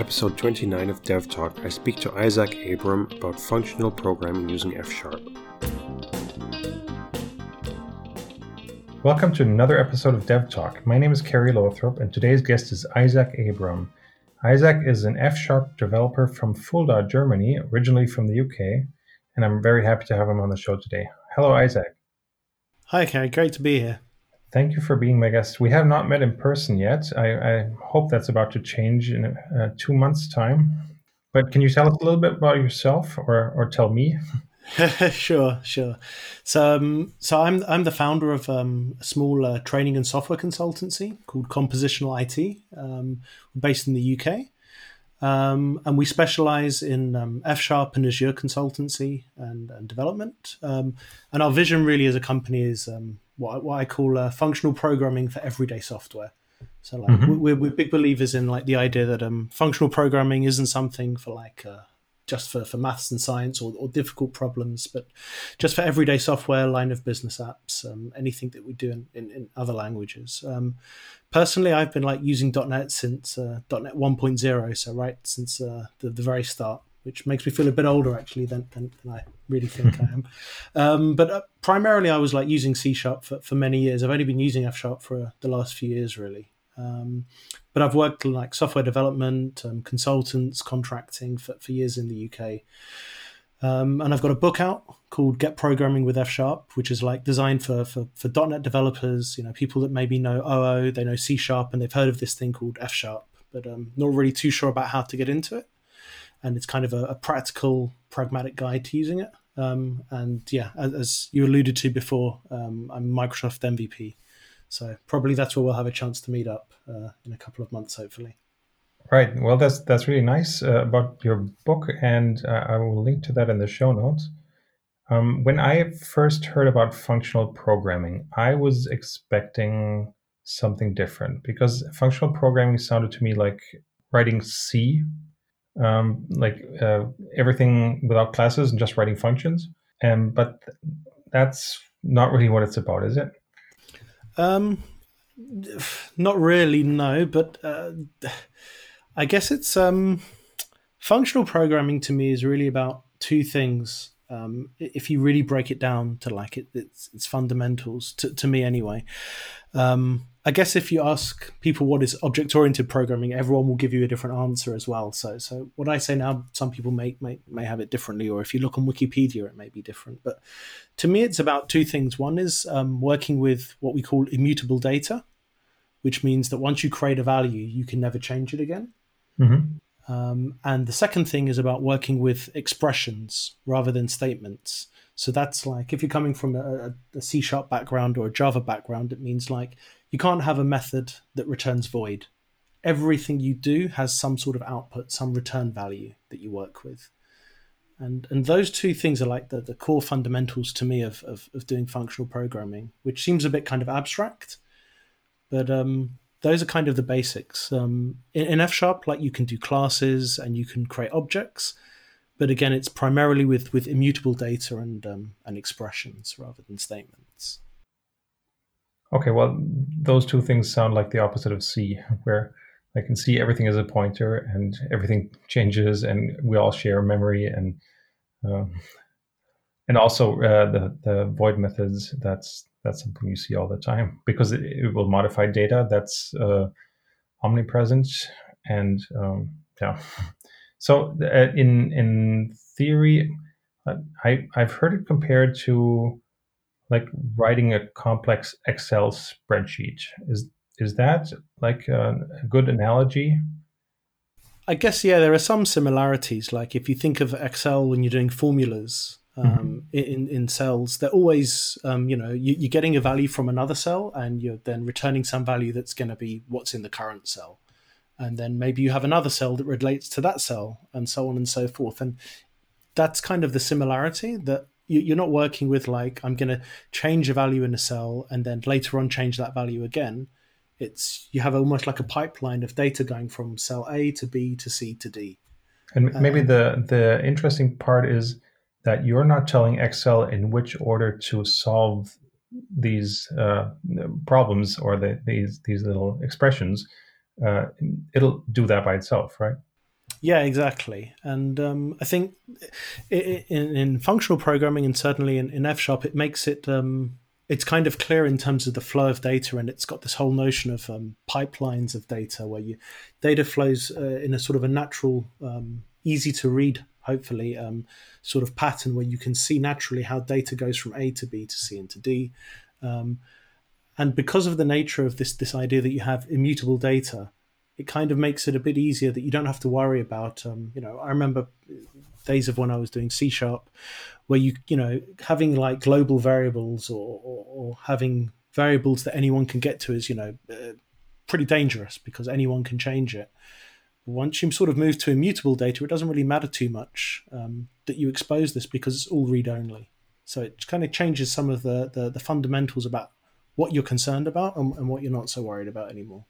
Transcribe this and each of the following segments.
episode 29 of Dev Talk, I speak to Isaac Abraham about functional programming using F Sharp. Welcome to another episode of Dev Talk. My name is Kerry Lothrop, and today's guest is Isaac Abraham. Isaac is an F Sharp developer from Fulda, Germany, originally from the UK, and I'm very happy to have him on the show today. Hello, Isaac. Hi, Kerry. Great to be here. Thank you for being my guest. We have not met in person yet. I, I hope that's about to change in uh, two months' time. But can you tell us a little bit about yourself, or or tell me? sure, sure. So, um, so I'm I'm the founder of um, a small uh, training and software consultancy called Compositional IT, um, based in the UK, um, and we specialize in um, F Sharp and Azure consultancy and, and development. Um, and our vision, really, as a company, is what, what I call uh, functional programming for everyday software. So like mm-hmm. we're, we're big believers in like the idea that um, functional programming isn't something for like uh, just for, for maths and science or, or difficult problems, but just for everyday software, line of business apps, um, anything that we do in, in, in other languages. Um, personally, I've been like using .NET since uh, .NET 1.0, so right since uh, the, the very start which makes me feel a bit older actually than, than, than I really think I am. Um, but uh, primarily, I was like using C sharp for, for many years. I've only been using F sharp for uh, the last few years, really. Um, but I've worked like software development, um, consultants, contracting for, for years in the UK. Um, and I've got a book out called Get Programming with F Sharp, which is like designed for, for, for .NET developers, you know, people that maybe know OO, they know C Sharp, and they've heard of this thing called F Sharp, but um, not really too sure about how to get into it and it's kind of a, a practical, pragmatic guide to using it. Um, and yeah, as, as, you alluded to before, um, I'm Microsoft MVP, so probably that's where we'll have a chance to meet up uh, in a couple of months, hopefully. Right. Well, that's that's really nice uh, about your book, and uh, I will link to that in the show notes. Um, when I first heard about functional programming, I was expecting something different because functional programming sounded to me like writing C um, like uh, everything without classes and just writing functions. Um, but that's not really what it's about, is it? Um, not really, no. But uh, I guess it's um, functional programming to me is really about two things. Um, if you really break it down to like it, it's, it's fundamentals to, to me anyway. Um, I guess if you ask people what is object oriented programming, everyone will give you a different answer as well. So, so what I say now, some people may, may may have it differently, or if you look on Wikipedia, it may be different. But to me, it's about two things. One is um, working with what we call immutable data, which means that once you create a value, you can never change it again. Mm-hmm. Um, and the second thing is about working with expressions rather than statements. So that's like if you're coming from a, a C sharp background or a Java background, it means like you can't have a method that returns void. Everything you do has some sort of output, some return value that you work with. And, and those two things are like the, the core fundamentals to me of, of, of doing functional programming, which seems a bit kind of abstract, but um, those are kind of the basics. Um, in, in F sharp, like you can do classes and you can create objects, but again, it's primarily with with immutable data and um, and expressions rather than statements. Okay, well, those two things sound like the opposite of C, where I can see everything as a pointer and everything changes, and we all share memory and um, and also uh, the the void methods. That's that's something you see all the time because it, it will modify data that's uh, omnipresent and um, yeah. So uh, in in theory, uh, I I've heard it compared to like writing a complex Excel spreadsheet. Is is that like a, a good analogy? I guess yeah, there are some similarities. Like if you think of Excel when you're doing formulas um, mm-hmm. in in cells, they're always um, you know you, you're getting a value from another cell, and you're then returning some value that's going to be what's in the current cell and then maybe you have another cell that relates to that cell and so on and so forth. And that's kind of the similarity that you're not working with like i'm going to change a value in a cell and then later on change that value again. It's you have almost like a pipeline of data going from cell a to b to c to d. And maybe um, the the interesting part is that you're not telling excel in which order to solve these uh, problems or the, these these little expressions uh, it'll do that by itself, right? Yeah, exactly. And um, I think in, in, functional programming and certainly in, in F sharp, it makes it um, it's kind of clear in terms of the flow of data, and it's got this whole notion of um, pipelines of data where you data flows uh, in a sort of a natural, um, easy to read, hopefully, um, sort of pattern where you can see naturally how data goes from A to B to C and to D. Um, and because of the nature of this this idea that you have immutable data, it kind of makes it a bit easier that you don't have to worry about. Um, you know, I remember days of when I was doing C sharp, where you you know having like global variables or, or, or having variables that anyone can get to is you know uh, pretty dangerous because anyone can change it. Once you sort of move to immutable data, it doesn't really matter too much um, that you expose this because it's all read only. So it kind of changes some of the, the, the fundamentals about what you're concerned about and, and what you're not so worried about anymore.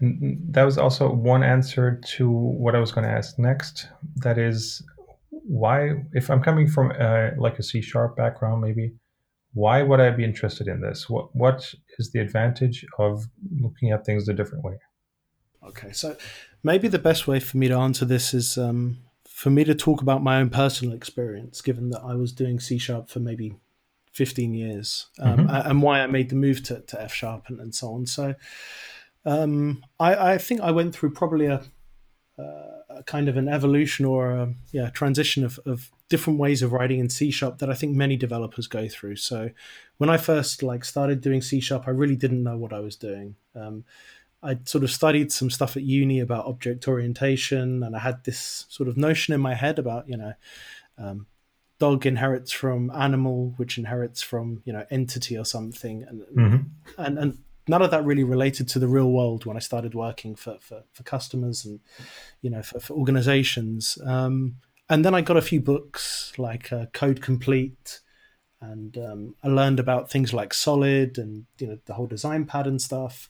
And that was also one answer to what I was going to ask next. That is, why, if I'm coming from a, like a C sharp background, maybe, why would I be interested in this? What What is the advantage of looking at things a different way? Okay, so maybe the best way for me to answer this is um, for me to talk about my own personal experience, given that I was doing C sharp for maybe 15 years um, mm-hmm. and why I made the move to, to F sharp and, and so on. So, um, I, I, think I went through probably a, a kind of an evolution or a yeah transition of, of different ways of writing in C sharp that I think many developers go through. So when I first like started doing C sharp, I really didn't know what I was doing. Um, I sort of studied some stuff at uni about object orientation, and I had this sort of notion in my head about you know um, dog inherits from animal, which inherits from you know entity or something, and mm-hmm. and and none of that really related to the real world when I started working for for, for customers and you know for, for organizations. Um, and then I got a few books like uh, Code Complete, and um, I learned about things like Solid and you know the whole design pattern stuff.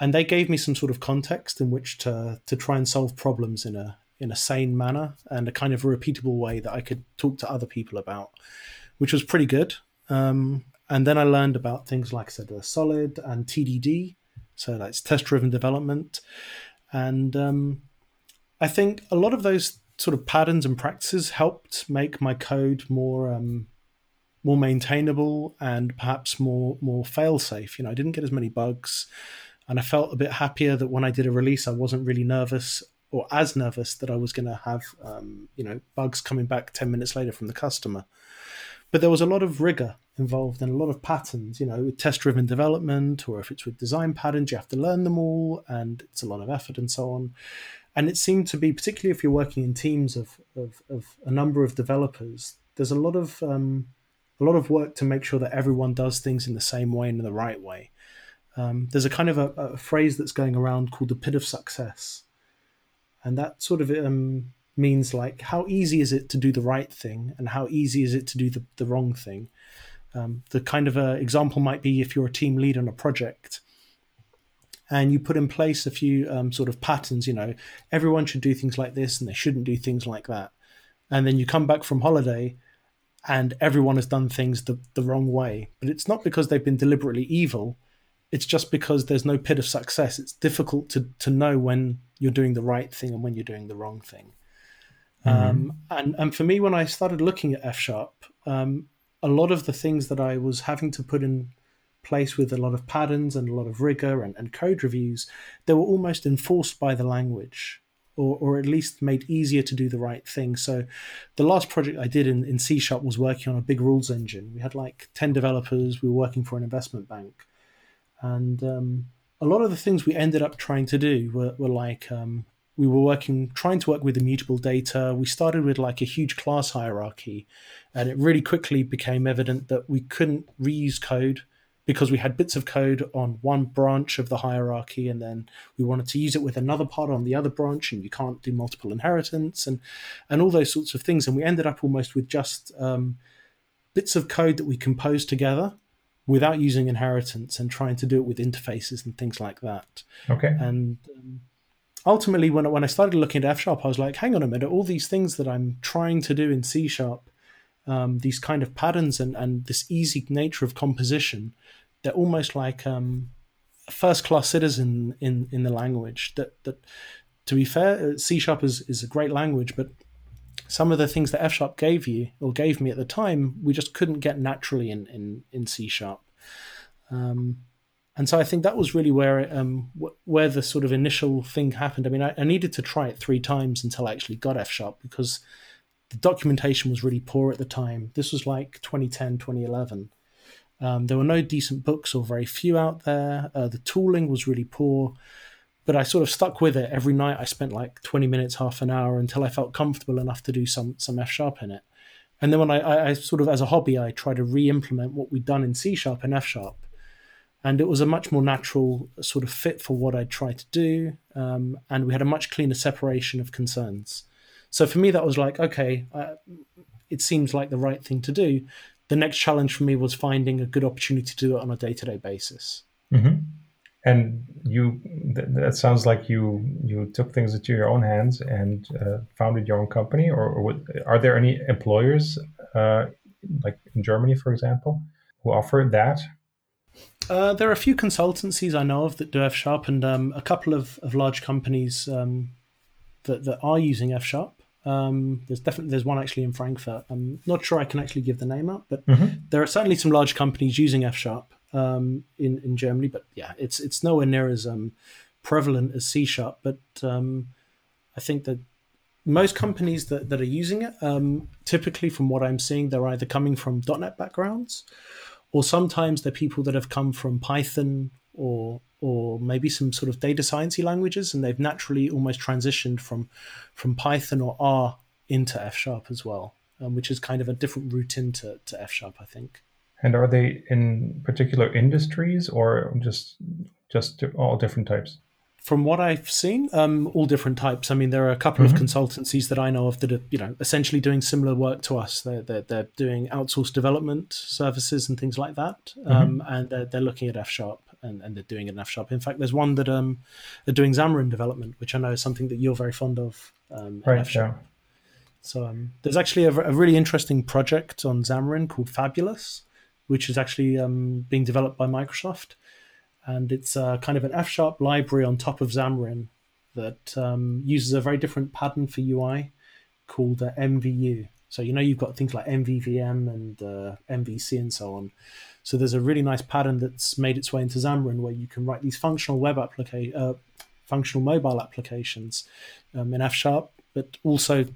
And they gave me some sort of context in which to to try and solve problems in a in a sane manner and a kind of a repeatable way that I could talk to other people about, which was pretty good. Um, and then I learned about things like I said, uh, Solid and TDD, so that's test driven development. And um, I think a lot of those sort of patterns and practices helped make my code more um, more maintainable and perhaps more more fail safe. You know, I didn't get as many bugs, and I felt a bit happier that when I did a release, I wasn't really nervous or as nervous that I was going to have um, you know bugs coming back ten minutes later from the customer. But there was a lot of rigor involved and a lot of patterns. You know, with test-driven development, or if it's with design patterns, you have to learn them all, and it's a lot of effort and so on. And it seemed to be, particularly if you're working in teams of of, of a number of developers, there's a lot of um, a lot of work to make sure that everyone does things in the same way and in the right way. Um, there's a kind of a, a, phrase that's going around called the pit of success, and that sort of um, means like how easy is it to do the right thing and how easy is it to do the, the wrong thing? Um, the kind of a example might be if you're a team lead on a project and you put in place a few um, sort of patterns you know everyone should do things like this and they shouldn't do things like that. And then you come back from holiday and everyone has done things the, the wrong way. But it's not because they've been deliberately evil it's just because there's no pit of success. It's difficult to to know when you're doing the right thing and when you're doing the wrong thing. Mm-hmm. Um, and and for me, when I started looking at F sharp, um, a lot of the things that I was having to put in place with a lot of patterns and a lot of rigor and, and code reviews, they were almost enforced by the language. Or, or at least made easier to do the right thing. So, the last project I did in, in C Sharp was working on a big rules engine. We had like 10 developers, we were working for an investment bank and um, a lot of the things we ended up trying to do were, were like um, we were working trying to work with immutable data. We started with like a huge class hierarchy and it really quickly became evident that we couldn't reuse code because we had bits of code on one branch of the hierarchy and then we wanted to use it with another part on the other branch and you can't do multiple inheritance and and all those sorts of things. And we ended up almost with just um, bits of code that we composed together without using inheritance and trying to do it with interfaces and things like that. Okay. And um, ultimately, when, when I started looking at F sharp, I was like, hang on a minute, all these things that I'm trying to do in C sharp, um, these kind of patterns and, and this easy nature of composition, they're almost like um, first class citizen in, in the language that, that to be fair, uh, C sharp is, is a great language, but some of the things that F sharp gave you or gave me at the time, we just couldn't get naturally in in, in C sharp. Um, and so I think that was really where um, where the sort of initial thing happened. I mean, I, I, needed to try it three times until I actually got F sharp because the documentation was really poor at the time. This was like 2010, 2011. Um, there were no decent books or very few out there. Uh, the tooling was really poor, but I sort of stuck with it. Every night I spent like 20 minutes, half an hour until I felt comfortable enough to do some some F sharp in it. And then when I, I, I sort of, as a hobby, I try to re-implement what we'd done in C sharp and F sharp, and it was a much more natural sort of fit for what I tried to do, um, and we had a much cleaner separation of concerns. So for me, that was like, okay, uh, it seems like the right thing to do the next challenge for me was finding a good opportunity to do it on a day-to-day basis mm-hmm. And you th- that sounds like you you took things into your own hands and uh, founded your own company or, or are there any employers uh, like in germany for example who offer that uh, there are a few consultancies I know of that do F sharp, and um, a couple of, of large companies um, that, that are using F sharp. Um, there's definitely there's one actually in Frankfurt. I'm not sure I can actually give the name up, but mm-hmm. there are certainly some large companies using F sharp um, in in Germany. But yeah, it's it's nowhere near as um, prevalent as C sharp. But um, I think that most companies that, that are using it, um, typically from what I'm seeing, they're either coming from .NET backgrounds, or sometimes they're people that have come from Python or or maybe some sort of data sciencey languages, and they've naturally almost transitioned from from Python or R into F sharp as well, um, which is kind of a different route into to F sharp, I think. And are they in particular industries or just just all different types? From what I've seen, um, all different types. I mean, there are a couple mm-hmm. of consultancies that I know of that are, you know, essentially doing similar work to us. They're they're, they're doing outsourced development services and things like that, mm-hmm. um, and they're, they're looking at F sharp and, and they're doing it in F sharp. In fact, there's one that um are doing Xamarin development, which I know is something that you're very fond of. Um, right. F sharp. Yeah. So um, there's actually a, a, really interesting project on Xamarin called Fabulous, which is actually um, being developed by Microsoft, and it's uh, kind of an F sharp library on top of Xamarin that um, uses a very different pattern for UI called uh, MVU. So you know you've got things like MVVM and uh, MVC and so on. So there's a really nice pattern that's made its way into Xamarin where you can write these functional web application, uh, functional mobile applications um, in F sharp, but also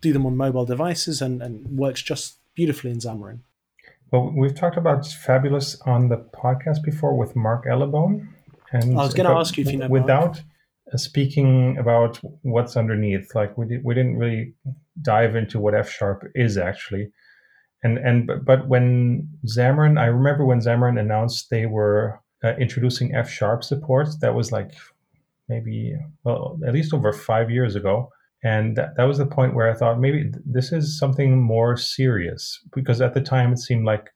do them on mobile devices and, and works just beautifully in Xamarin. Well, we've talked about Fabulous on the podcast before with Mark Allibone. And I was going to ask you if you know without Mark. Uh, speaking about what's underneath. Like we did, we didn't really dive into what F sharp is actually and and but, but when Xamarin, I remember when Xamarin announced they were uh, introducing F sharp support. That was like maybe well at least over five years ago, and that, that was the point where I thought maybe this is something more serious because at the time it seemed like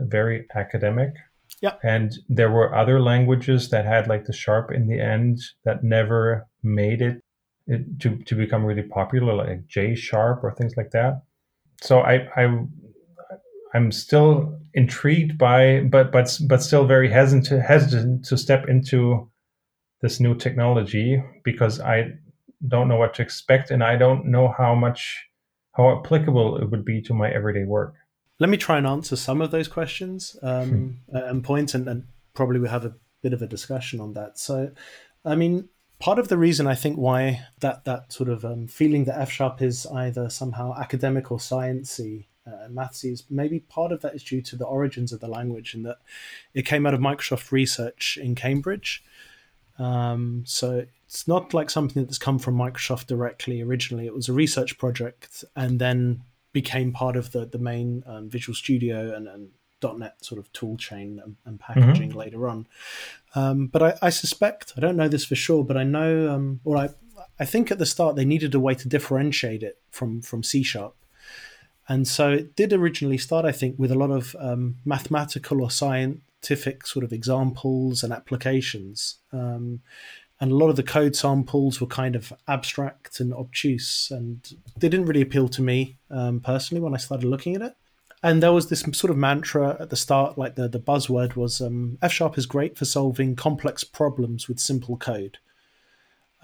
very academic. Yeah. And there were other languages that had like the sharp in the end that never made it, it to, to become really popular, like J sharp or things like that. So I, I I'm still intrigued by, but but but still very hesitant hesitant to step into this new technology because I don't know what to expect and I don't know how much how applicable it would be to my everyday work. Let me try and answer some of those questions um, hmm. and points, and, and probably we have a bit of a discussion on that. So, I mean, part of the reason I think why that that sort of um, feeling that F sharp is either somehow academic or sciencey uh, mathsy is maybe part of that is due to the origins of the language and that it came out of Microsoft research in Cambridge. Um, so it's not like something that's come from Microsoft directly. Originally, it was a research project and then became part of the the main um, Visual Studio and, and .NET sort of tool chain and, and packaging mm-hmm. later on. Um, but I, I, suspect I don't know this for sure, but I know um, or I I think at the start they needed a way to differentiate it from from C sharp and so it did originally start, I think, with a lot of um, mathematical or scientific sort of examples and applications. Um, and a lot of the code samples were kind of abstract and obtuse, and they didn't really appeal to me um, personally when I started looking at it. And there was this sort of mantra at the start, like the, the buzzword was um, F sharp is great for solving complex problems with simple code.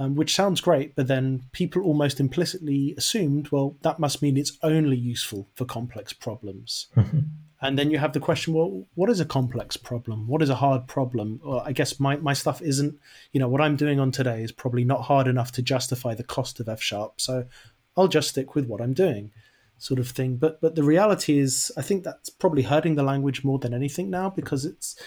um, which sounds great, but then people almost implicitly assumed, well, that must mean it's only useful for complex problems. And then you have the question, well, what is a complex problem? What is a hard problem? Well, I guess my, my stuff isn't, you know, what I'm doing on today is probably not hard enough to justify the cost of F sharp. So I'll just stick with what I'm doing, sort of thing. But but the reality is, I think that's probably hurting the language more than anything now because it's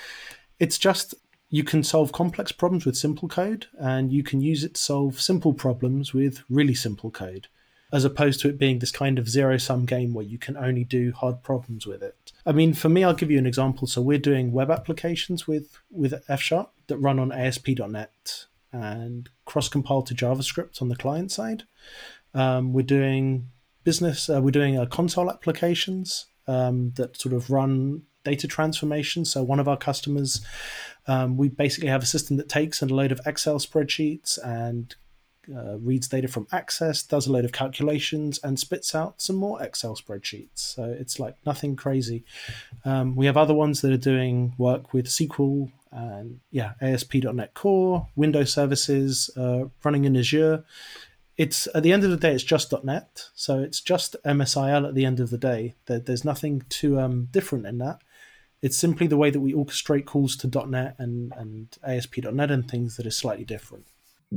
it's just you can solve complex problems with simple code and you can use it to solve simple problems with really simple code as opposed to it being this kind of zero sum game where you can only do hard problems with it. I mean, for me, I'll give you an example. So we're doing web applications with with F Sharp that run on ASP.NET and cross compile to JavaScript on the client side. Um, we're doing business. Uh, we're doing uh, console applications um, that sort of run data transformation. So one of our customers, um, we basically have a system that takes a load of Excel spreadsheets and uh, reads data from Access, does a load of calculations, and spits out some more Excel spreadsheets. So it's like nothing crazy. Um, we have other ones that are doing work with SQL and yeah, ASP.NET Core, Windows services, uh, running in Azure. It's at the end of the day, it's just .NET, so it's just MSIL at the end of the day. There, there's nothing too um, different in that. It's simply the way that we orchestrate calls to .NET and, and ASP.NET and things that is slightly different.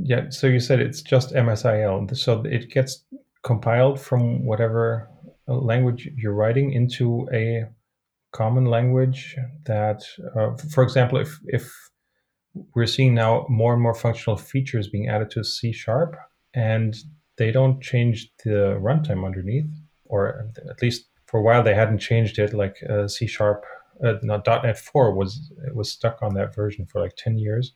Yeah, so you said it's just MSIL. So it gets compiled from whatever language you're writing into a common language that, uh, for example, if, if we're seeing now more and more functional features being added to C sharp and they don't change the runtime underneath, or at least for a while they hadn't changed it, like uh, C sharp, uh, not .NET 4 was, was stuck on that version for like 10 years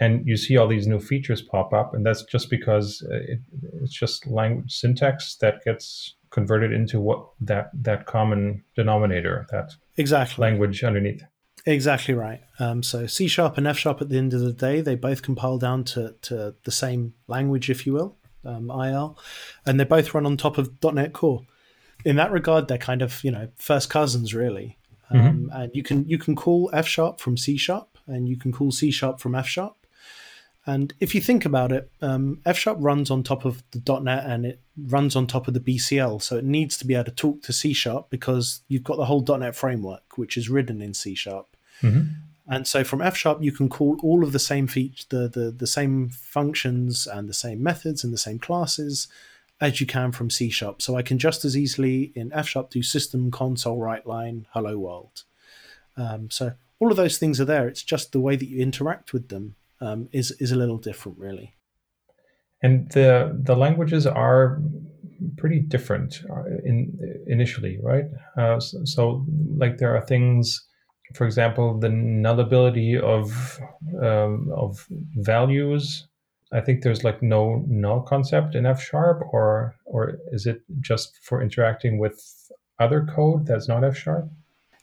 and you see all these new features pop up and that's just because uh, it, it's just language syntax that gets converted into what that that common denominator that exactly. language underneath. Exactly right. Um, so c sharp and f sharp at the end of the day they both compile down to, to the same language if you will um, il and they both run on top of. Net core. In that regard they're kind of you know first cousins really. Mm-hmm. um, mm-hmm. and you can you can call f sharp from c sharp and you can call c sharp from f sharp and if you think about it, um, F Sharp runs on top of the .NET and it runs on top of the BCL, so it needs to be able to talk to C Sharp because you've got the whole .NET framework, which is written in C Sharp. Mm-hmm. And so from F Sharp, you can call all of the same feature, the, the the same functions and the same methods and the same classes as you can from C Sharp. So I can just as easily in F Sharp do system console write line hello world. Um, so all of those things are there. It's just the way that you interact with them um, is is a little different, really. And the the languages are pretty different uh, in initially, right? Uh, so, so, like there are things, for example, the nullability of um, of values. I think there's like no null concept in F sharp, or or is it just for interacting with other code that's not F sharp?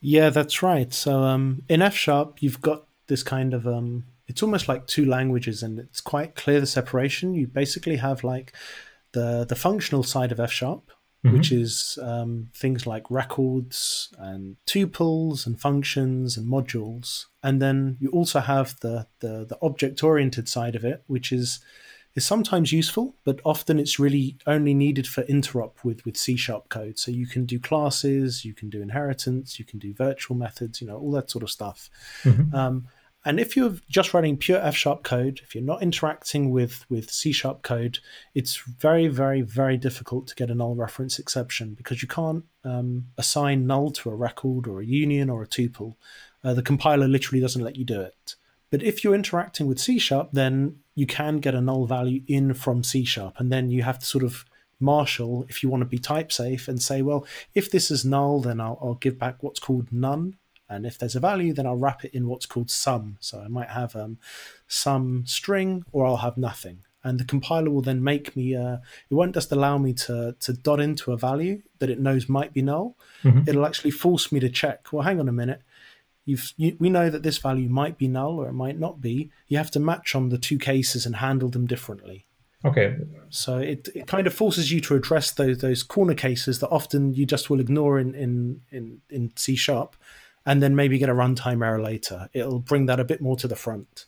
Yeah, that's right. So um, in F sharp, you've got this kind of um, it's almost like two languages and it's quite clear the separation you basically have like the the functional side of f sharp mm-hmm. which is um, things like records and tuples and functions and modules and then you also have the the, the object oriented side of it which is is sometimes useful, but often it's really only needed for interop with, with C sharp code. So you can do classes, you can do inheritance, you can do virtual methods, you know, all that sort of stuff. Mm-hmm. Um, and if you're just running pure F sharp code, if you're not interacting with, with C sharp code, it's very, very, very difficult to get a null reference exception because you can't um, assign null to a record or a union or a tuple. Uh, the compiler literally doesn't let you do it. But if you're interacting with C sharp, then you can get a null value in from C sharp. And then you have to sort of marshal if you want to be type safe and say, well, if this is null, then I'll, I'll give back what's called none and if there's a value, then I'll wrap it in what's called Some. So I might have um, some string or I'll have nothing. And the compiler will then make me, uh, it won't just allow me to, to dot into a value that it knows might be null. Mm-hmm. It'll actually force me to check, well, hang on a minute. You've, you, we know that this value might be null or it might not be. You have to match on the two cases and handle them differently. Okay. So it, it kind of forces you to address those those corner cases that often you just will ignore in in in, in C sharp and then maybe get a runtime error later. It'll bring that a bit more to the front.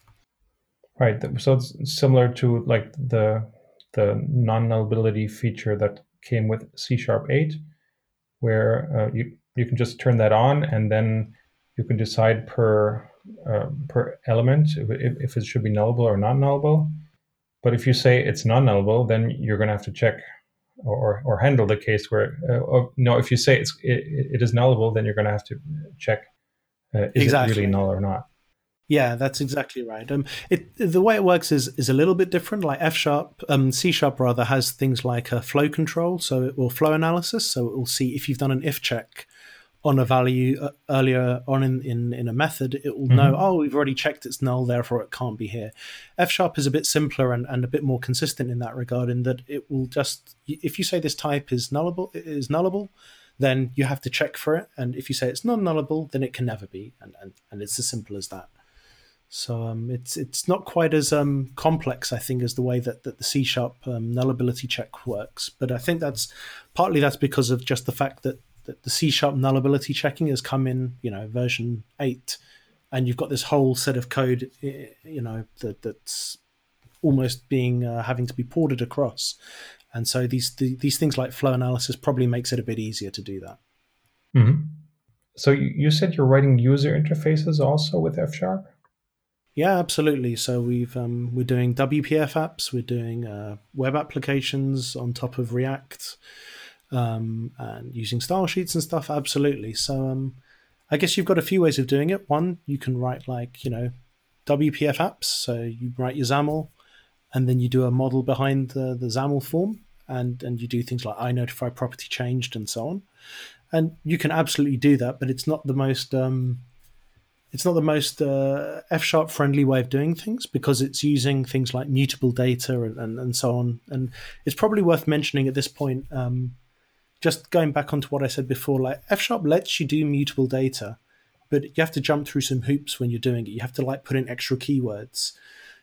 Right. So it's similar to like the the non-nullability feature that came with C Sharp 8, where uh, you you can just turn that on and then you can decide per uh, per element if, if, it should be nullable or not nullable. But if you say it's non nullable, then you're going to have to check or, or handle the case where uh, or, no, if you say it's it, it is nullable, then you're going to have to check uh, is exactly. it really null or not. Yeah, that's exactly right. Um, it the way it works is is a little bit different. Like F sharp, um, C sharp rather has things like a flow control, so it will flow analysis. So it will see if you've done an if check on a value uh, earlier on in, in, in a method, it will mm-hmm. know, oh, we've already checked it's null, therefore it can't be here. F sharp is a bit simpler and, and a bit more consistent in that regard, in that it will just, if you say this type is nullable, is nullable, then you have to check for it. And if you say it's non nullable, then it can never be. And, and, and it's as simple as that. So um, it's it's not quite as um, complex, I think, as the way that, that the C sharp um, nullability check works. But I think that's partly that's because of just the fact that the, the C sharp nullability checking has come in, you know, version eight, and you've got this whole set of code, you know, that that's almost being uh, having to be ported across, and so these the, these things like flow analysis probably makes it a bit easier to do that. Mm-hmm. So you said you're writing user interfaces also with F sharp. Yeah, absolutely. So we've um, we're doing WPF apps, we're doing uh, web applications on top of React um, and using style sheets and stuff. Absolutely. So um, I guess you've got a few ways of doing it. One, you can write like you know WPF apps. So you write your XAML, and then you do a model behind the the XAML form, and and you do things like I notify property changed and so on. And you can absolutely do that, but it's not the most um, it's not the most uh, F sharp friendly way of doing things because it's using things like mutable data and, and, and, so on. And it's probably worth mentioning at this point um, just going back onto what I said before, like F sharp lets you do mutable data, but you have to jump through some hoops when you're doing it. You have to like put in extra keywords.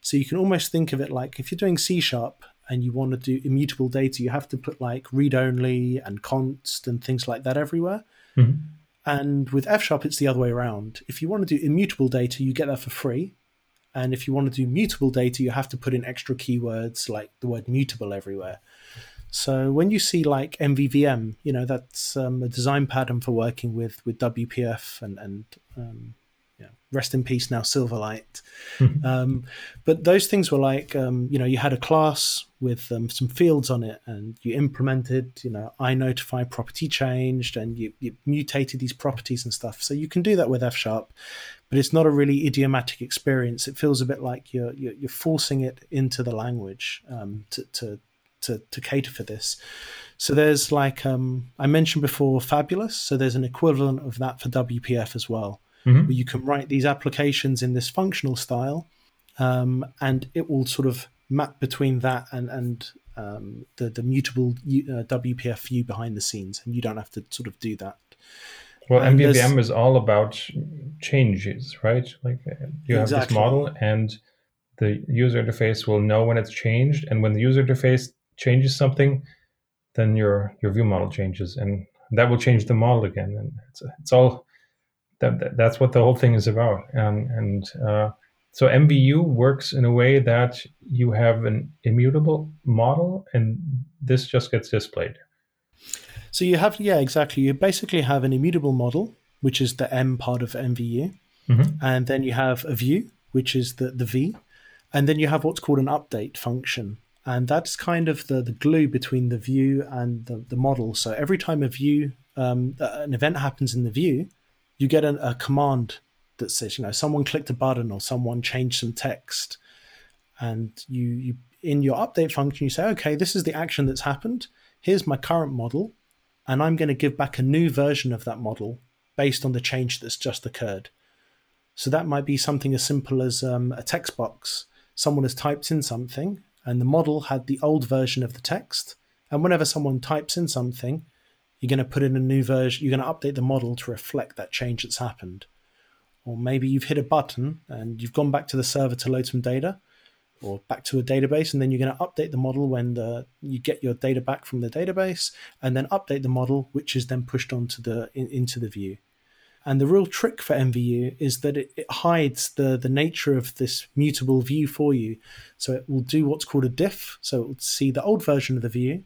So you can almost think of it like if you're doing C sharp and you want to do immutable data, you have to put like read only and const and things like that everywhere. Mm-hmm. And with F sharp, it's the other way around. If you want to do immutable data, you get that for free. And if you want to do mutable data, you have to put in extra keywords like the word mutable everywhere. So when you see like MVVM, you know that's um, a design pattern for working with with WPF and and um, yeah, rest in peace now Silverlight. Mm-hmm. Um, but those things were like um, you know you had a class with um, some fields on it, and you implemented you know I notify property changed, and you, you mutated these properties and stuff. So you can do that with F sharp, but it's not a really idiomatic experience. It feels a bit like you're you're, you're forcing it into the language um, to, to to, to cater for this. So there's like um, I mentioned before, Fabulous. So there's an equivalent of that for WPF as well, mm-hmm. where you can write these applications in this functional style, um, and it will sort of map between that and and um, the the mutable uh, WPF view behind the scenes, and you don't have to sort of do that. Well, and MVVM is all about changes, right? Like uh, you have exactly. this model, and the user interface will know when it's changed, and when the user interface changes something, then your your view model changes, and that will change the model again. And it's it's all that, that that's what the whole thing is about. And and uh, so MVU works in a way that you have an immutable model, and this just gets displayed. So you have yeah exactly. You basically have an immutable model, which is the M part of MVU, mm-hmm. and then you have a view, which is the the V, and then you have what's called an update function, and that's kind of the, the glue between the view and the, the model. So every time a view, um, an event happens in the view, you get a, command that says, you know, someone clicked a button or someone changed some text, and you, you in your update function you say, okay, this is the action that's happened. Here's my current model, and I'm going to give back a new version of that model based on the change that's just occurred. So that might be something as simple as um, a text box. Someone has typed in something, and the model had the old version of the text. And whenever someone types in something, you're going to put in a new version, you're going to update the model to reflect that change that's happened. Or maybe you've hit a button and you've gone back to the server to load some data or back to a database, and then you're going to update the model when the, you get your data back from the database, and then update the model, which is then pushed onto the in, into the view. And the real trick for MVU is that it, it, hides the, the nature of this mutable view for you. So it will do what's called a diff. So it will see the old version of the view,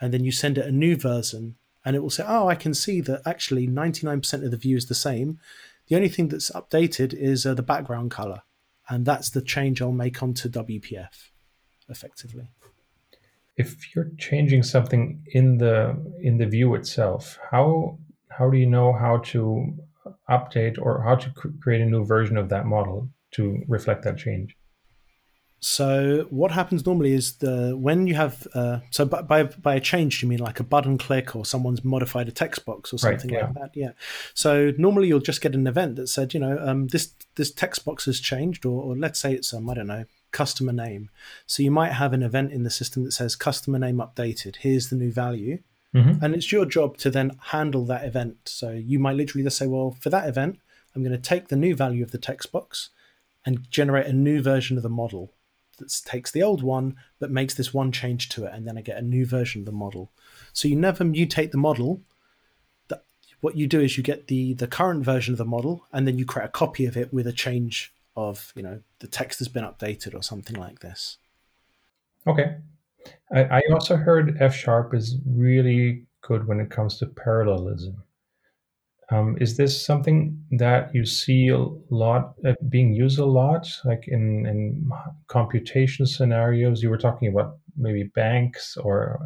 and then you send it a new version, and it will say, oh, I can see that actually 99% of the view is the same. The only thing that's updated is uh, the background color. And that's the change I'll make onto WPF effectively. If you're changing something in the in the view itself, how how do you know how to update or how to create a new version of that model to reflect that change? So what happens normally is the when you have uh, so by, by, by a change you mean like a button click or someone's modified a text box or something right, yeah. like that yeah so normally you'll just get an event that said you know um, this this text box has changed or, or let's say it's um, I don't know customer name so you might have an event in the system that says customer name updated here's the new value mm-hmm. and it's your job to then handle that event so you might literally just say well for that event I'm going to take the new value of the text box and generate a new version of the model that takes the old one but makes this one change to it, and then I get a new version of the model. So you never mutate the model. What you do is you get the the current version of the model, and then you create a copy of it with a change of you know the text has been updated or something like this. Okay, I, I also heard F sharp is really good when it comes to parallelism. Um, is this something that you see a lot uh, being used a lot, like in, in computation scenarios? You were talking about maybe banks, or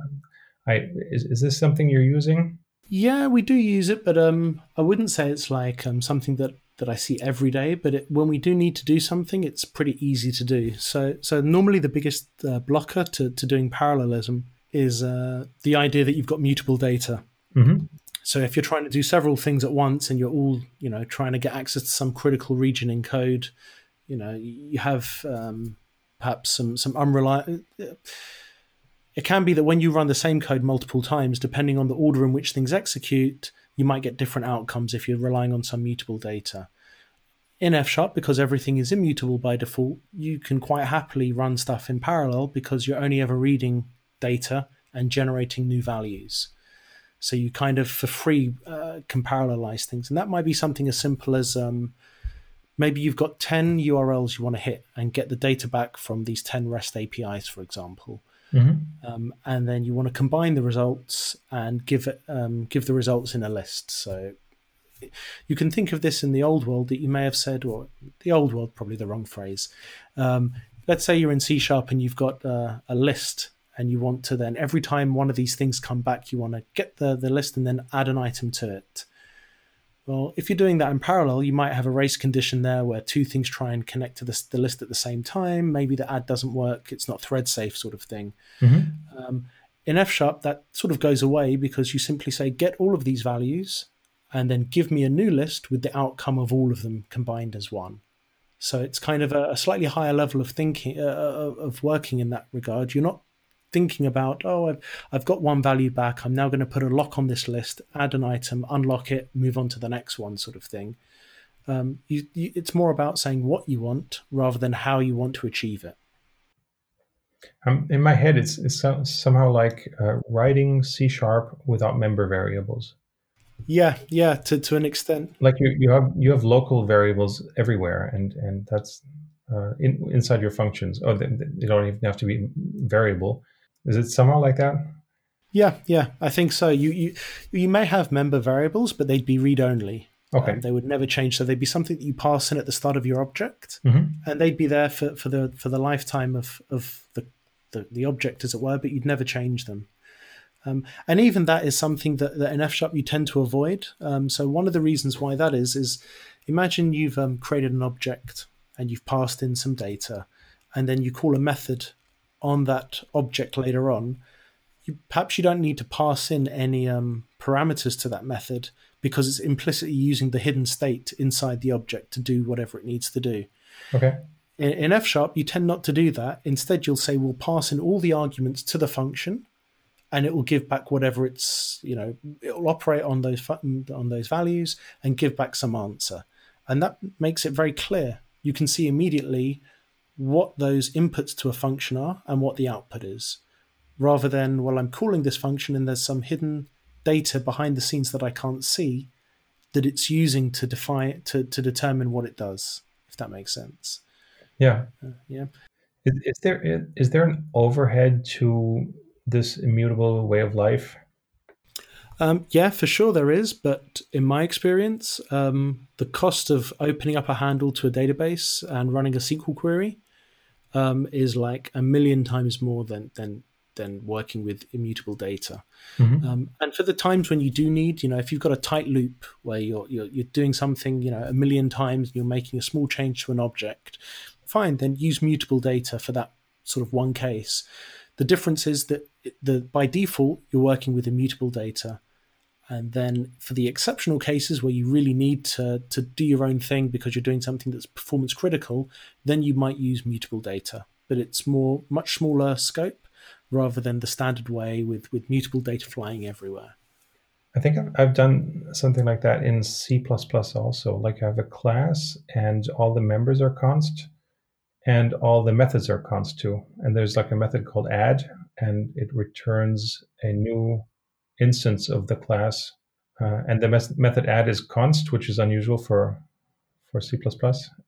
I is, is this something you're using? Yeah, we do use it, but um, I wouldn't say it's like um, something that that I see every day. But it, when we do need to do something, it's pretty easy to do. So so normally the biggest uh, blocker to to doing parallelism is uh, the idea that you've got mutable data. Mm-hmm. So if you're trying to do several things at once and you're all, you know, trying to get access to some critical region in code, you know, you have um, perhaps some some unreliable. It can be that when you run the same code multiple times, depending on the order in which things execute, you might get different outcomes if you're relying on some mutable data. In F sharp, because everything is immutable by default, you can quite happily run stuff in parallel because you're only ever reading data and generating new values. So you kind of for free uh, can parallelize things, and that might be something as simple as um, maybe you've got ten URLs you want to hit and get the data back from these ten REST APIs, for example. Mm-hmm. Um, and then you want to combine the results and give it um, give the results in a list. So you can think of this in the old world that you may have said, or the old world, probably the wrong phrase. Um, let's say you're in C sharp and you've got uh, a list and you want to then every time one of these things come back you want to get the, the list and then add an item to it well if you're doing that in parallel you might have a race condition there where two things try and connect to the, the list at the same time. Maybe the add doesn't work it's not thread safe sort of thing. Mm-hmm. um, in f sharp that sort of goes away because you simply say get all of these values and then give me a new list with the outcome of all of them combined as one. So it's kind of a, a slightly higher level of thinking uh, of working in that regard. You're not thinking about, oh, I've, I've got one value back. I'm now going to put a lock on this list, add an item, unlock it, move on to the next one, sort of thing. Um, you, you, it's more about saying what you want rather than how you want to achieve it. Um, in my head, it's, it's somehow like uh, writing C sharp without member variables. Yeah, yeah, to, to an extent. Like you, you have you have local variables everywhere, and and that's uh, in, inside your functions. Oh, they, they, don't even have to be variable. Is it somewhere like that? Yeah, yeah, I think so. You you you may have member variables, but they'd be read only. Okay. Um, they would never change. So they'd be something that you pass in at the start of your object, mm-hmm. and they'd be there for, for the for the lifetime of of the, the, the object, as it were. But you'd never change them. Um, and even that is something that, that in F sharp you tend to avoid. Um, so one of the reasons why that is is imagine you've um, created an object and you've passed in some data, and then you call a method on that object later on, you, perhaps you don't need to pass in any um, parameters to that method because it's implicitly using the hidden state inside the object to do whatever it needs to do. Okay. In, in F sharp, you tend not to do that. Instead, you'll say we'll pass in all the arguments to the function, and it will give back whatever it's you know it will operate on those on those values and give back some answer, and that makes it very clear. You can see immediately what those inputs to a function are and what the output is, rather than, well, I'm calling this function and there's some hidden data behind the scenes that I can't see. that it's using to define to to determine what it does. If that makes sense. Yeah. Uh, yeah. Is, is there is there an overhead to this immutable way of life? Um, yeah, for sure there is, but in my experience, um, the cost of opening up a handle to a database and running a SQL query um, is like a million times more than than than working with immutable data. Mm-hmm. Um, and for the times when you do need, you know, if you've got a tight loop where you're, you're you're doing something, you know, a million times, you're making a small change to an object, fine, then use mutable data for that sort of one case. The difference is that the by default you're working with immutable data and then for the exceptional cases where you really need to, to do your own thing because you're doing something that's performance critical, then you might use mutable data. But it's more much smaller scope rather than the standard way with, with mutable data flying everywhere. I think I've, I've done something like that in C also. Like I have a class and all the members are const and all the methods are const too. And there's like a method called add and it returns a new instance of the class. Uh, and the mes- method add is const, which is unusual for for C++,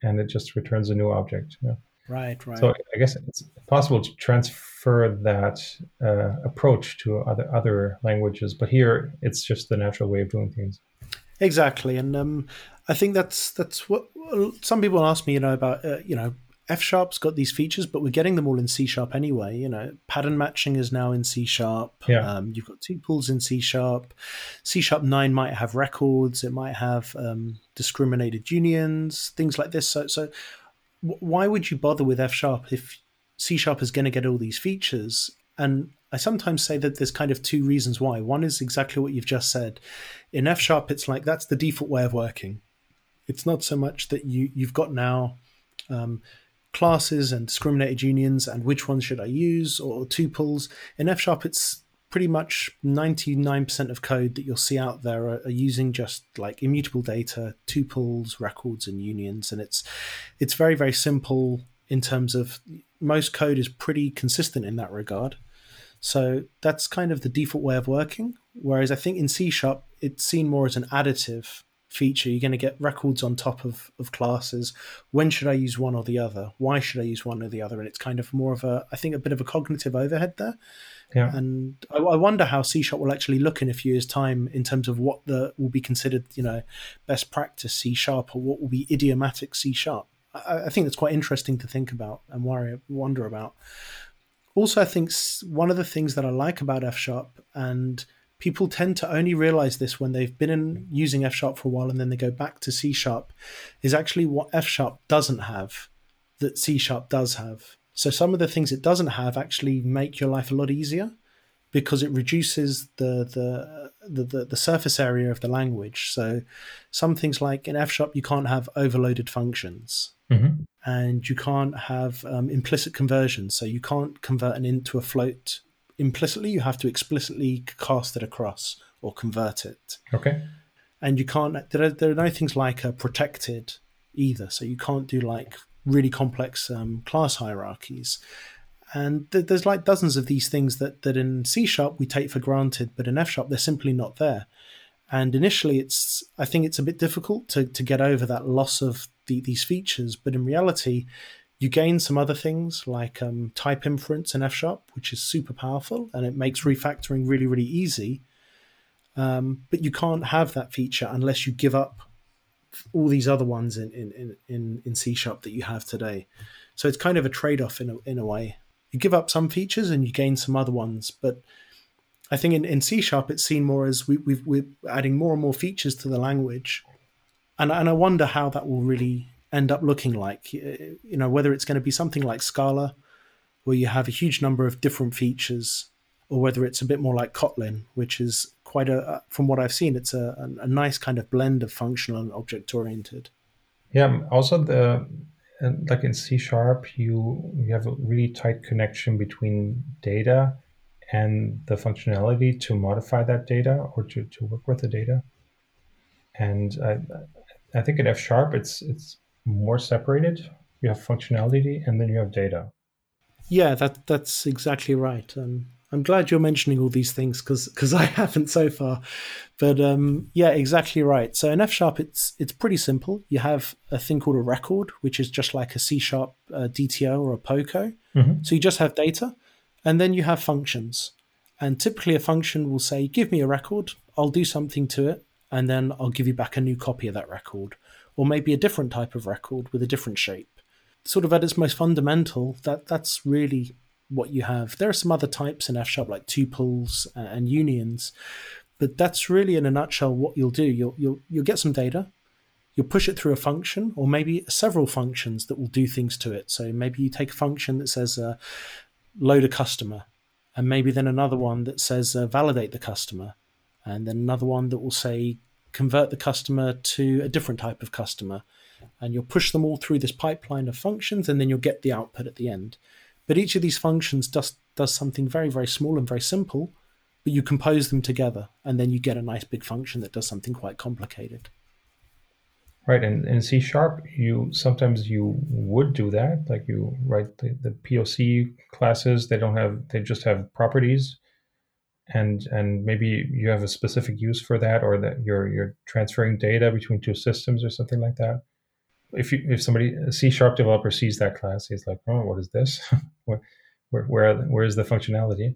and it just returns a new object. Yeah. Right, right. So I guess it's possible to transfer that uh, approach to other other languages, but here it's just the natural way of doing things. Exactly, and um, I think that's that's what some people ask me, you know, about uh, you know F sharp's got these features, but we're getting them all in C sharp anyway. You know, pattern matching is now in C sharp. Yeah. Um, you've got tuples in C sharp. C sharp nine might have records. It might have um, discriminated unions, things like this. So, so why would you bother with F sharp if C sharp is going to get all these features? And I sometimes say that there's kind of two reasons why. One is exactly what you've just said. In F sharp, it's like that's the default way of working. It's not so much that you you've got now. Um, classes and discriminated unions and which ones should I use or tuples. In F sharp, it's pretty much 99% of code that you'll see out there are, are, using just like immutable data, tuples, records, and unions. And it's it's very, very simple in terms of most code is pretty consistent in that regard. So that's kind of the default way of working. Whereas I think in C sharp, it's seen more as an additive feature. You're going to get records on top of, of classes. When should I use one or the other? Why should I use one or the other? And it's kind of more of a, I think, a bit of a cognitive overhead there. Yeah. And I, I wonder how C sharp will actually look in a few years' time in terms of what the will be considered, you know, best practice C sharp or what will be idiomatic C sharp. I, I think that's quite interesting to think about and worry, wonder about. Also, I think one of the things that I like about F sharp and people tend to only realize this when they've been in using F sharp for a while and then they go back to C sharp is actually what F sharp doesn't have that C sharp does have. So some of the things it doesn't have actually make your life a lot easier because it reduces the the the, the, the surface area of the language. So some things like in F sharp you can't have overloaded functions. Mm-hmm. And you can't have um, implicit conversions, so you can't convert an int to a float implicitly, you have to explicitly cast it across or convert it. Okay. And you can't, there are, there are no things like uh, protected either. So you can't do like really complex um, class hierarchies. And th- there's like dozens of these things that, that in C sharp we take for granted, but in F sharp they're simply not there. And initially, it's I think it's a bit difficult to, to get over that loss of the, these features. But in reality, you gain some other things like um, type inference in F sharp, which is super powerful and it makes refactoring really, really easy. Um, but you can't have that feature unless you give up all these other ones in, in, in, in C sharp that you have today. So it's kind of a trade off in a, in a way. You give up some features and you gain some other ones. But I think in, in C sharp, it's seen more as we, we we're adding more and more features to the language. And, and I wonder how that will really end up looking like. You know, whether it's going to be something like Scala, where you have a huge number of different features, or whether it's a bit more like Kotlin, which is quite a, from what I've seen, it's a, a nice kind of blend of functional and object oriented. Yeah. Also, the uh, like in C sharp, you you have a really tight connection between data and the functionality to modify that data or to, to work with the data. And I, I think in F sharp, it's it's more separated. You have functionality and then you have data. Yeah, that that's exactly right. Um, I'm glad you're mentioning all these things because because I haven't so far. But um, yeah, exactly right. So in F sharp, it's it's pretty simple. You have a thing called a record, which is just like a C sharp uh, DTO or a POCO. Mhm. So you just have data, and then you have functions. And typically, a function will say, "Give me a record. I'll do something to it, and then I'll give you back a new copy of that record, or maybe a different type of record with a different shape." Sort of at its most fundamental, that that's really what you have. There are some other types in F sharp like tuples and unions, but that's really in a nutshell what you'll do. You'll you'll you'll get some data, you'll push it through a function or maybe several functions that will do things to it. So maybe you take a function that says uh, load a customer, and maybe then another one that says uh, validate the customer, and then another one that will say convert the customer to a different type of customer. And you'll push them all through this pipeline of functions, and then you'll get the output at the end. But each of these functions does does something very very small and very simple, but you compose them together, and then you get a nice big function that does something quite complicated. Right, and in C sharp, you sometimes you would do that, like you write the, the POC classes. They don't have, they just have properties, and and maybe you have a specific use for that, or that you're you're transferring data between two systems or something like that. If you if somebody a C sharp developer sees that class, he's like, oh, what is this? where where where where is the functionality?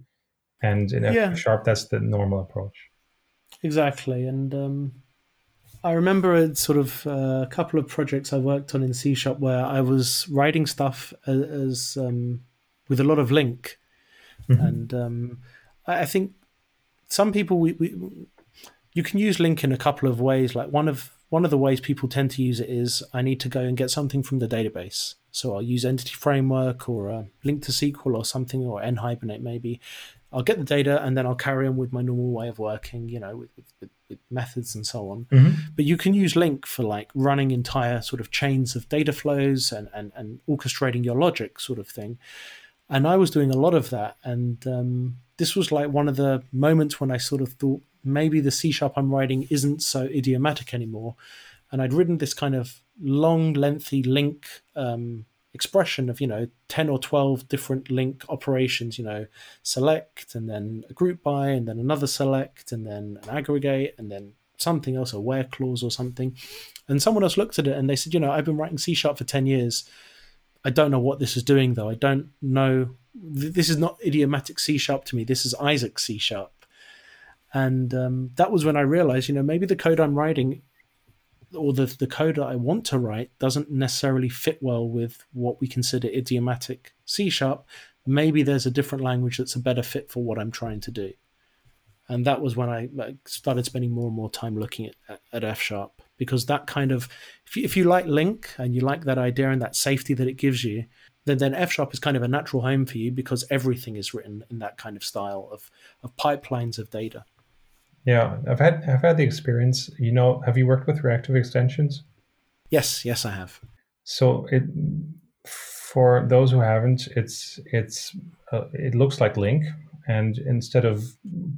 And in Yeah. F sharp, that's the normal approach. Exactly, and um, I remember a sort of uh, a couple of projects I worked on in C Sharp where I was writing stuff as, as um, with a lot of LINQ, Mhm. and um, I, I think some people we, we you can use LINQ in a couple of ways. Like one of one of the ways people tend to use it is I need to go and get something from the database. So I'll use Entity Framework or uh, LINQ to SQL or something or NHibernate maybe. I'll get the data and then I'll carry on with my normal way of working, you know, with, with, with methods and so on. Mhm. But you can use LINQ for like running entire sort of chains of data flows and, and, and orchestrating your logic sort of thing. And I was doing a lot of that. And um, this was like one of the moments when I sort of thought maybe the C sharp I'm writing isn't so idiomatic anymore. And I'd written this kind of long, lengthy LINQ um, expression of, you know, 10 or 12 different LINQ operations, you know, select and then a group by and then another select and then an aggregate and then something else, a where clause or something. And someone else looked at it and they said, you know, I've been writing C sharp for 10 years. I don't know what this is doing though. I don't know. This is not idiomatic C sharp to me. This is Isaac C sharp. And um, that was when I realized, you know, maybe the code I'm writing or the, the code that I want to write doesn't necessarily fit well with what we consider idiomatic C sharp. Maybe there's a different language that's a better fit for what I'm trying to do. And that was when I started spending more and more time looking at, at F sharp because that kind of, if you, if you like LINQ and you like that idea and that safety that it gives you, then, then F sharp is kind of a natural home for you because everything is written in that kind of style of, of pipelines of data. Yeah, I've had I've had the experience. You know, have you worked with reactive extensions? Yes, yes, I have. So it for those who haven't, it's it's uh, it looks like LINQ, and instead of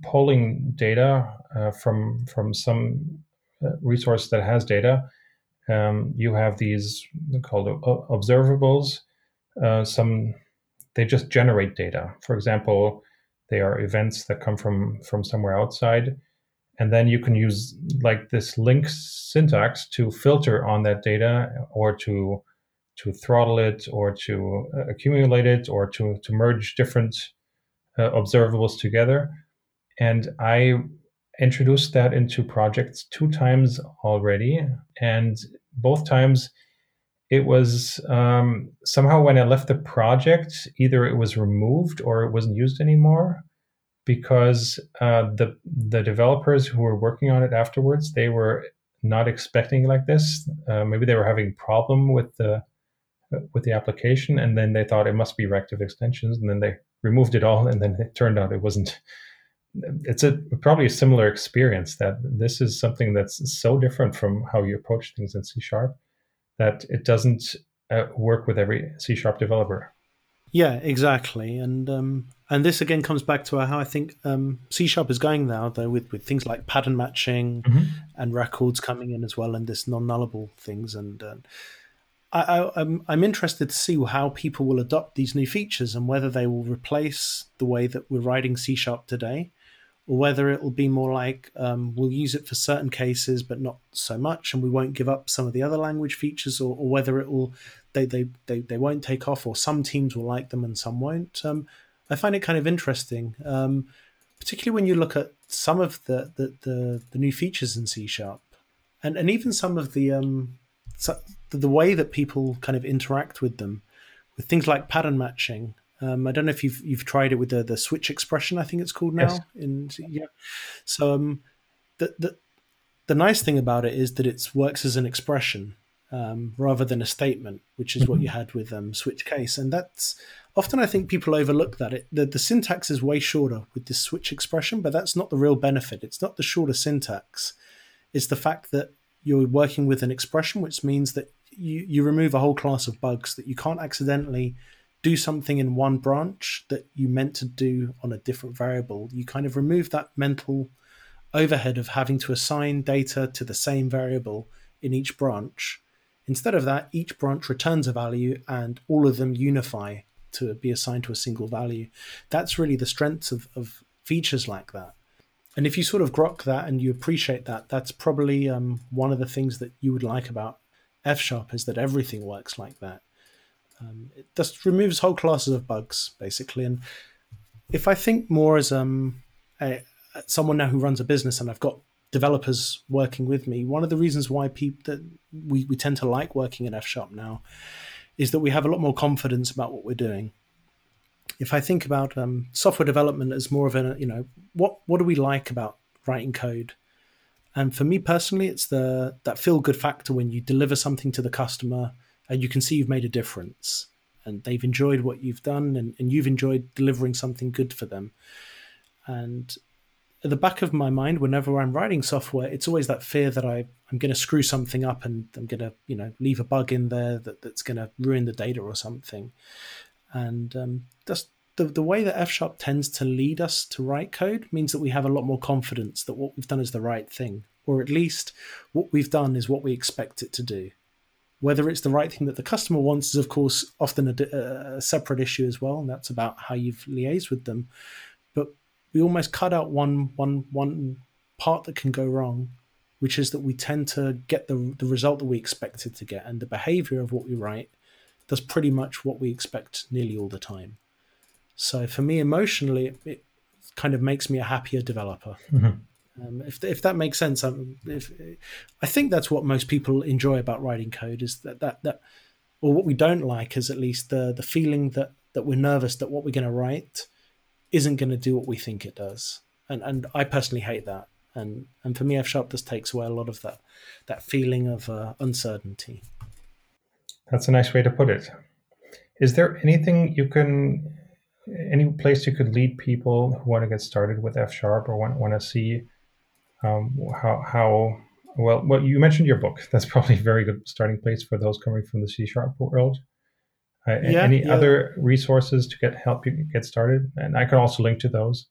pulling data uh, from from some resource that has data, um, you have these called observables. Uh, some they just generate data. For example, they are events that come from from somewhere outside and then you can use like this LINQ syntax to filter on that data or to to throttle it or to uh, accumulate it or to to merge different uh, observables together and i introduced that into projects two times already and both times it was um, somehow when i left the project either it was removed or it wasn't used anymore because uh, the the developers who were working on it afterwards they were not expecting like this. Uh, maybe they were having problem with the with the application, and then they thought it must be reactive extensions, and then they removed it all, and then it turned out it wasn't. It's a probably a similar experience that this is something that's so different from how you approach things in C sharp that it doesn't uh, work with every C sharp developer. Yeah, exactly, and um, and this again comes back to how I think um, C sharp is going now, though, with with things like pattern matching Mhm. and records coming in as well, and this non-nullable things, and uh, I, I'm I'm interested to see how people will adopt these new features and whether they will replace the way that we're writing C sharp today, or whether it will be more like um, we'll use it for certain cases but not so much, and we won't give up some of the other language features, or, or whether it will they, they they they won't take off, or some teams will like them and some won't. Um, I find it kind of interesting, um, particularly when you look at some of the the, the, the new features in C sharp, and and even some of the um, the way that people kind of interact with them, with things like pattern matching. Um, I don't know if you've you've tried it with the the switch expression. I think it's called now. Yes. In yeah, so um, the the the nice thing about it is that it works as an expression um, rather than a statement, which is mm-hmm. what you had with um, switch case, and that's often I think people overlook that it the, the syntax is way shorter with this switch expression, but that's not the real benefit. It's not the shorter syntax; it's the fact that you're working with an expression, which means that you, you remove a whole class of bugs that you can't accidentally do something in one branch that you meant to do on a different variable. You kind of remove that mental overhead of having to assign data to the same variable in each branch. Instead of that, each branch returns a value and all of them unify to be assigned to a single value. That's really the strength of, of features like that. And if you sort of grok that and you appreciate that, that's probably um, one of the things that you would like about F sharp is that everything works like that. Um, it just removes whole classes of bugs basically. And if I think more as um, a, someone now who runs a business and I've got developers working with me, one of the reasons why people that we, we tend to like working in F sharp now is that we have a lot more confidence about what we're doing. If I think about um, software development as more of a, you know, what what do we like about writing code? And for me personally, it's the that feel good factor when you deliver something to the customer and you can see you've made a difference and they've enjoyed what you've done and, and you've enjoyed delivering something good for them. And at the back of my mind, whenever I'm writing software, it's always that fear that I, I'm going to screw something up and I'm going to, you know, leave a bug in there that, that's going to ruin the data or something. And um, just the, the way that F sharp tends to lead us to write code means that we have a lot more confidence that what we've done is the right thing, or at least what we've done is what we expect it to do. Whether it's the right thing that the customer wants is, of course, often a, a separate issue as well, and that's about how you've liaised with them. But we almost cut out one, one, one part that can go wrong, which is that we tend to get the, the result that we expected to get, and the behavior of what we write does pretty much what we expect nearly all the time. So for me, emotionally, it, it kind of makes me a happier developer. Mm-hmm. Um, if if that makes sense, um, if, I think that's what most people enjoy about writing code is that that that, or what we don't like is at least the the feeling that that we're nervous that what we're going to write isn't going to do what we think it does, and and I personally hate that. And and for me, F sharp just takes away a lot of that that feeling of uh, uncertainty. That's a nice way to put it. Is there anything you can any place you could lead people who want to get started with F sharp or want, want to see um, how how well well you mentioned your book that's probably a very good starting place for those coming from the C sharp world. Uh, yeah, any yeah. other resources to get help you get started? And I can also link to those.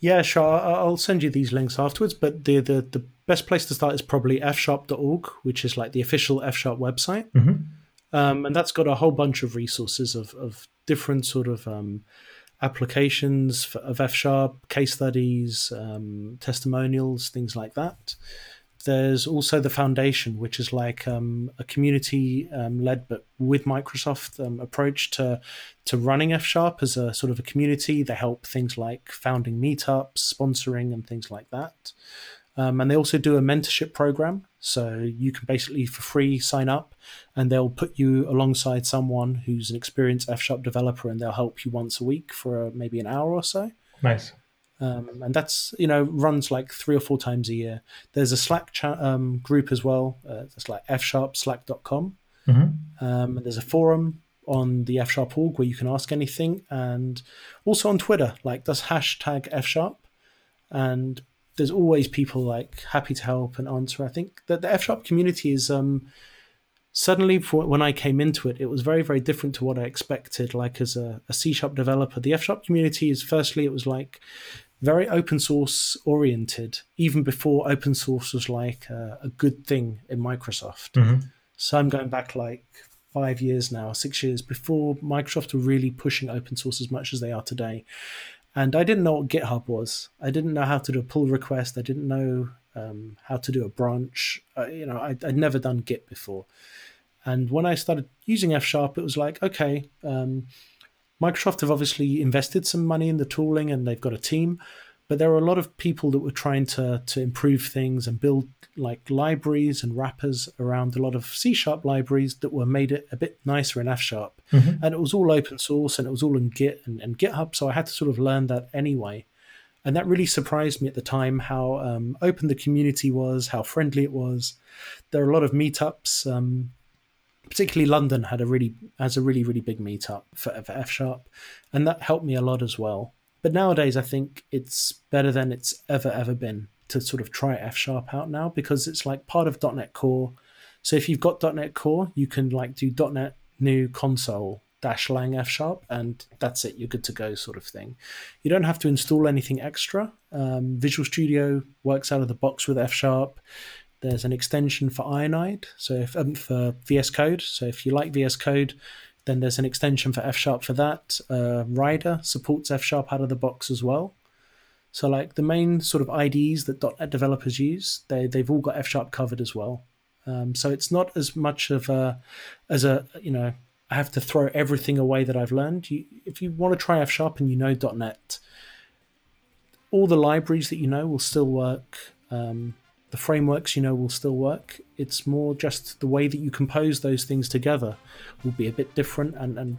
Yeah, sure. I'll send you these links afterwards. But the the, the best place to start is probably fsharp.org, which is like the official F sharp website. Mm-hmm. Um, and that's got a whole bunch of resources of, of different sort of um, applications for, of F sharp, case studies, um, testimonials, things like that. There's also the foundation, which is like um, a community um, led, but with Microsoft um, approach to to running F sharp as a sort of a community. They help things like founding meetups, sponsoring, and things like that. Um, and they also do a mentorship program. So you can basically, for free, sign up and they'll put you alongside someone who's an experienced F Sharp developer and they'll help you once a week for uh, maybe an hour or so. Nice. Um, and that's, you know, runs like three or four times a year. There's a Slack chat um, group as well. Uh, it's like fsharpslack.com. Mm-hmm. Um, and there's a forum on the F Sharp org where you can ask anything. And also on Twitter, like does hashtag F Sharp. And there's always people like happy to help and answer. I think that the F sharp community is um, suddenly when I came into it, it was very very different to what I expected. Like as a, a C sharp developer, the F sharp community is firstly it was like very open source oriented, even before open source was like a, a good thing in Microsoft. Mm-hmm. So I'm going back like five years now, six years before Microsoft were really pushing open source as much as they are today. And I didn't know what GitHub was. I didn't know how to do a pull request. I didn't know um, how to do a branch. Uh, you know, I, would never done Git before. And when I started using F Sharp, it was like, okay, um, Microsoft have obviously invested some money in the tooling and they've got a team, but there were a lot of people that were trying to to improve things and build like libraries and wrappers around a lot of C sharp libraries that were made it a bit nicer in F sharp. Mm-hmm. And it was all open source and it was all in Git and, and, GitHub. So I had to sort of learn that anyway. And that really surprised me at the time how um, open the community was, how friendly it was. There are a lot of meetups. Um, particularly London had a really has a really really big meetup for, for F sharp, and that helped me a lot as well. But nowadays, I think it's better than it's ever ever been to sort of try F sharp out now because it's like part of .NET Core. So if you've got .NET Core, you can like do .NET New Console dash lang F sharp, and that's it. You're good to go, sort of thing. You don't have to install anything extra. Um, Visual Studio works out of the box with F sharp. There's an extension for Ionide, so if, um, for VS Code. So if you like VS Code, then there's an extension for F Sharp for that. Uh, Rider supports F Sharp out of the box as well. So like the main sort of IDEs that .NET developers use, they they've all got F Sharp covered as well. Um, so it's not as much of a as a you know I have to throw everything away that I've learned. You, if you want to try F Sharp and you know .NET, all the libraries that you know will still work. Um, the frameworks you know will still work. It's more just the way that you compose those things together will be a bit different and, and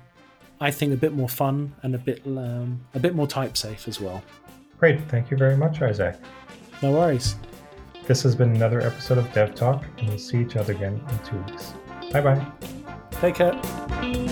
I think a bit more fun and a bit um, a bit more type safe as well. Great, thank you very much, Isaac. No worries. This has been another episode of Dev Talk, and we'll see each other again in two weeks. Bye bye. Take care.